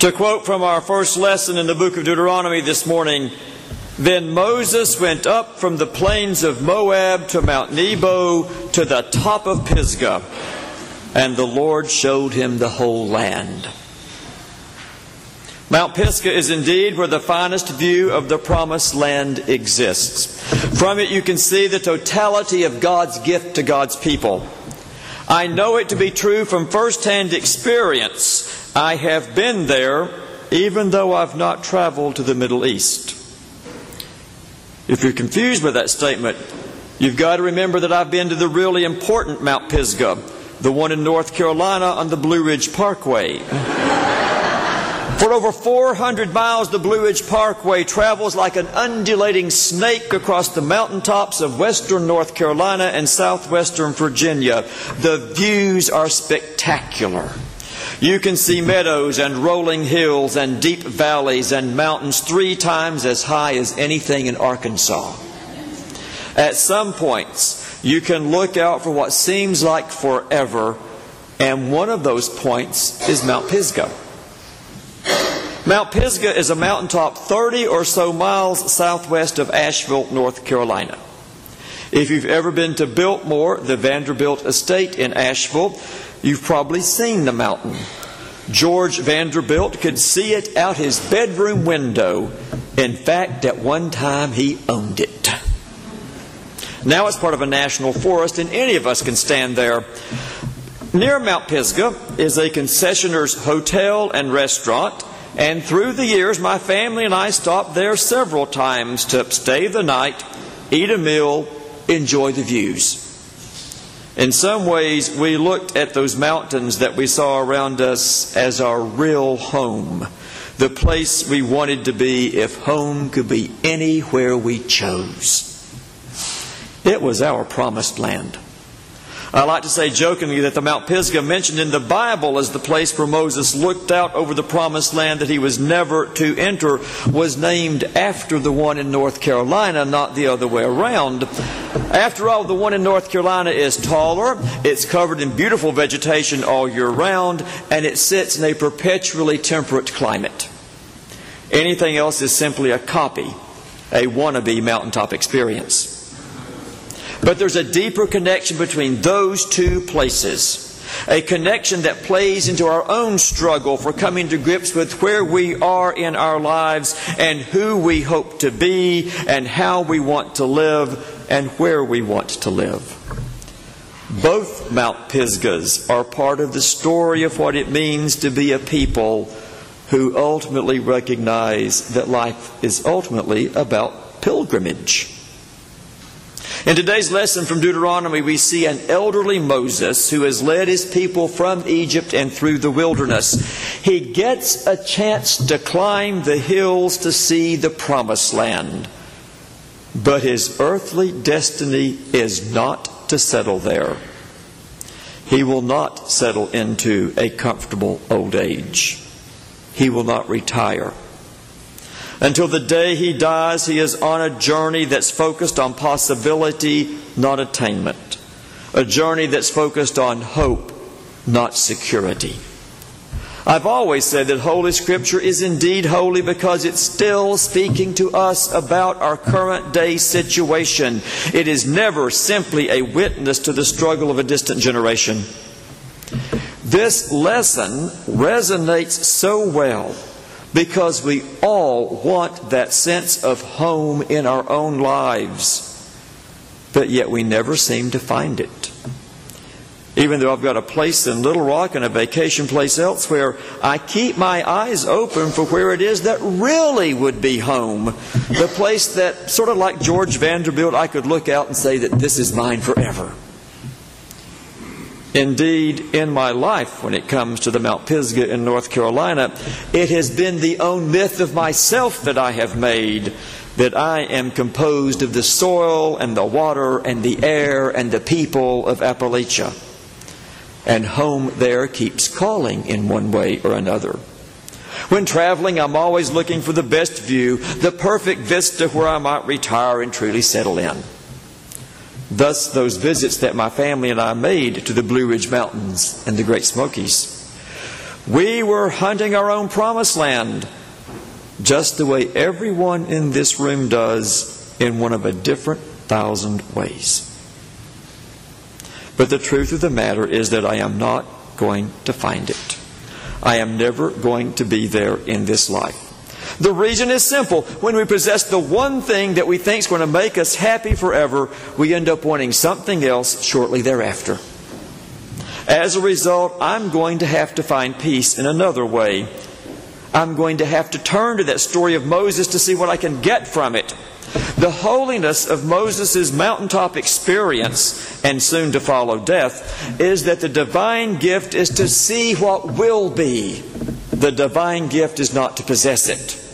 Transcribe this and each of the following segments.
To quote from our first lesson in the book of Deuteronomy this morning, then Moses went up from the plains of Moab to Mount Nebo to the top of Pisgah, and the Lord showed him the whole land. Mount Pisgah is indeed where the finest view of the promised land exists. From it, you can see the totality of God's gift to God's people. I know it to be true from firsthand experience. I have been there, even though I've not traveled to the Middle East. If you're confused by that statement, you've got to remember that I've been to the really important Mount Pisgah, the one in North Carolina on the Blue Ridge Parkway. For over 400 miles, the Blue Ridge Parkway travels like an undulating snake across the mountaintops of western North Carolina and southwestern Virginia. The views are spectacular. You can see meadows and rolling hills and deep valleys and mountains three times as high as anything in Arkansas. At some points, you can look out for what seems like forever, and one of those points is Mount Pisgah. Mount Pisgah is a mountaintop 30 or so miles southwest of Asheville, North Carolina. If you've ever been to Biltmore, the Vanderbilt estate in Asheville, you've probably seen the mountain. George Vanderbilt could see it out his bedroom window. In fact, at one time he owned it. Now it's part of a national forest, and any of us can stand there. Near Mount Pisgah is a concessioner's hotel and restaurant and through the years, my family and I stopped there several times to stay the night, eat a meal, enjoy the views. In some ways, we looked at those mountains that we saw around us as our real home, the place we wanted to be if home could be anywhere we chose. It was our promised land. I like to say jokingly that the Mount Pisgah mentioned in the Bible as the place where Moses looked out over the promised land that he was never to enter was named after the one in North Carolina, not the other way around. After all, the one in North Carolina is taller, it's covered in beautiful vegetation all year round, and it sits in a perpetually temperate climate. Anything else is simply a copy, a wannabe mountaintop experience. But there's a deeper connection between those two places. A connection that plays into our own struggle for coming to grips with where we are in our lives and who we hope to be and how we want to live and where we want to live. Both Mount Pisgahs are part of the story of what it means to be a people who ultimately recognize that life is ultimately about pilgrimage. In today's lesson from Deuteronomy, we see an elderly Moses who has led his people from Egypt and through the wilderness. He gets a chance to climb the hills to see the promised land. But his earthly destiny is not to settle there. He will not settle into a comfortable old age. He will not retire. Until the day he dies, he is on a journey that's focused on possibility, not attainment. A journey that's focused on hope, not security. I've always said that Holy Scripture is indeed holy because it's still speaking to us about our current day situation. It is never simply a witness to the struggle of a distant generation. This lesson resonates so well because we all want that sense of home in our own lives, but yet we never seem to find it. Even though I've got a place in Little Rock and a vacation place elsewhere, I keep my eyes open for where it is that really would be home. The place that, sort of like George Vanderbilt, I could look out and say that this is mine forever. Indeed, in my life, when it comes to the Mount Pisgah in North Carolina, it has been the own myth of myself that I have made that I am composed of the soil and the water and the air and the people of Appalachia. And home there keeps calling in one way or another. When traveling, I'm always looking for the best view, the perfect vista where I might retire and truly settle in. Thus, those visits that my family and I made to the Blue Ridge Mountains and the Great Smokies. We were hunting our own promised land, just the way everyone in this room does in one of a different thousand ways. But the truth of the matter is that I am not going to find it. I am never going to be there in this life. The reason is simple. When we possess the one thing that we think is going to make us happy forever, we end up wanting something else shortly thereafter. As a result, I'm going to have to find peace in another way. I'm going to have to turn to that story of Moses to see what I can get from it. The holiness of Moses' mountaintop experience, and soon to follow death, is that the divine gift is to see what will be. The divine gift is not to possess it.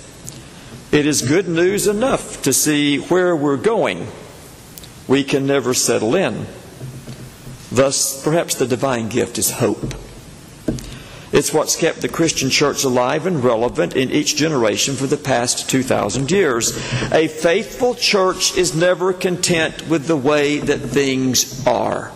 It is good news enough to see where we're going. We can never settle in. Thus, perhaps the divine gift is hope. It's what's kept the Christian church alive and relevant in each generation for the past 2,000 years. A faithful church is never content with the way that things are.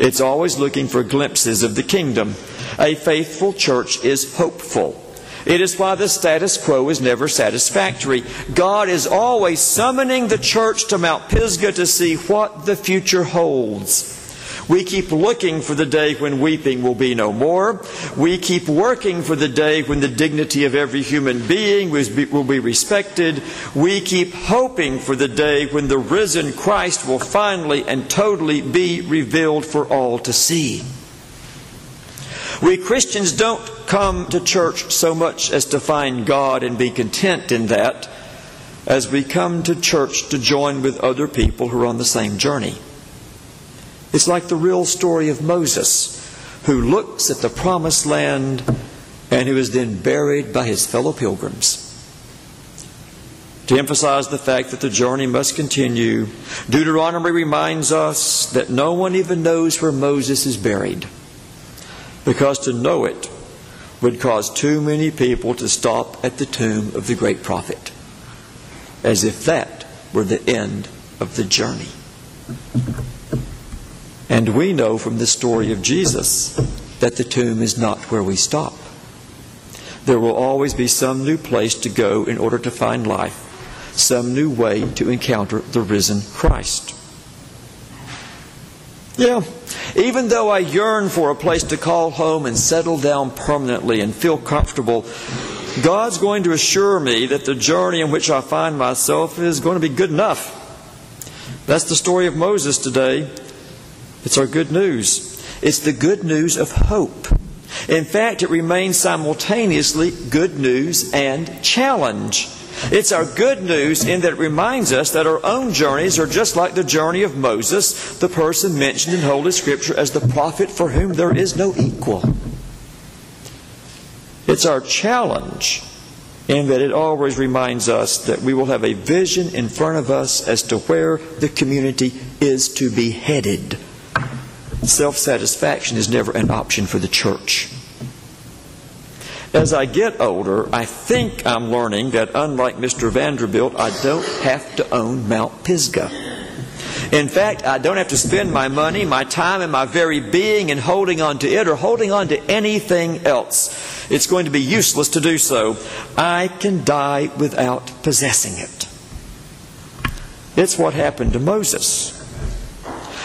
It's always looking for glimpses of the kingdom. A faithful church is hopeful. It is why the status quo is never satisfactory. God is always summoning the church to Mount Pisgah to see what the future holds. We keep looking for the day when weeping will be no more. We keep working for the day when the dignity of every human being will be respected. We keep hoping for the day when the risen Christ will finally and totally be revealed for all to see. We Christians don't come to church so much as to find God and be content in that, as we come to church to join with other people who are on the same journey. It's like the real story of Moses, who looks at the promised land and who is then buried by his fellow pilgrims. To emphasize the fact that the journey must continue, Deuteronomy reminds us that no one even knows where Moses is buried because to know it would cause too many people to stop at the tomb of the great prophet, as if that were the end of the journey. And we know from the story of Jesus that the tomb is not where we stop. There will always be some new place to go in order to find life, some new way to encounter the risen Christ. Yeah, even though I yearn for a place to call home and settle down permanently and feel comfortable, God's going to assure me that the journey in which I find myself is going to be good enough. That's the story of Moses today. It's our good news. It's the good news of hope. In fact, it remains simultaneously good news and challenge. It's our good news in that it reminds us that our own journeys are just like the journey of Moses, the person mentioned in Holy Scripture as the prophet for whom there is no equal. It's our challenge in that it always reminds us that we will have a vision in front of us as to where the community is to be headed. Self satisfaction is never an option for the church. As I get older, I think I'm learning that unlike Mr. Vanderbilt, I don't have to own Mount Pisgah. In fact, I don't have to spend my money, my time, and my very being in holding on to it or holding on to anything else. It's going to be useless to do so. I can die without possessing it. It's what happened to Moses.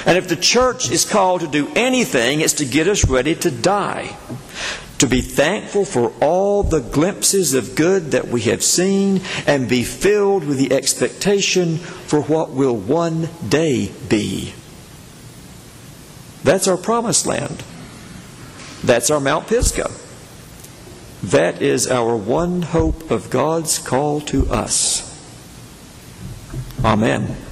And if the church is called to do anything, it's to get us ready to die to be thankful for all the glimpses of good that we have seen and be filled with the expectation for what will one day be. That's our promised land. That's our Mount Pisgah. That is our one hope of God's call to us. Amen.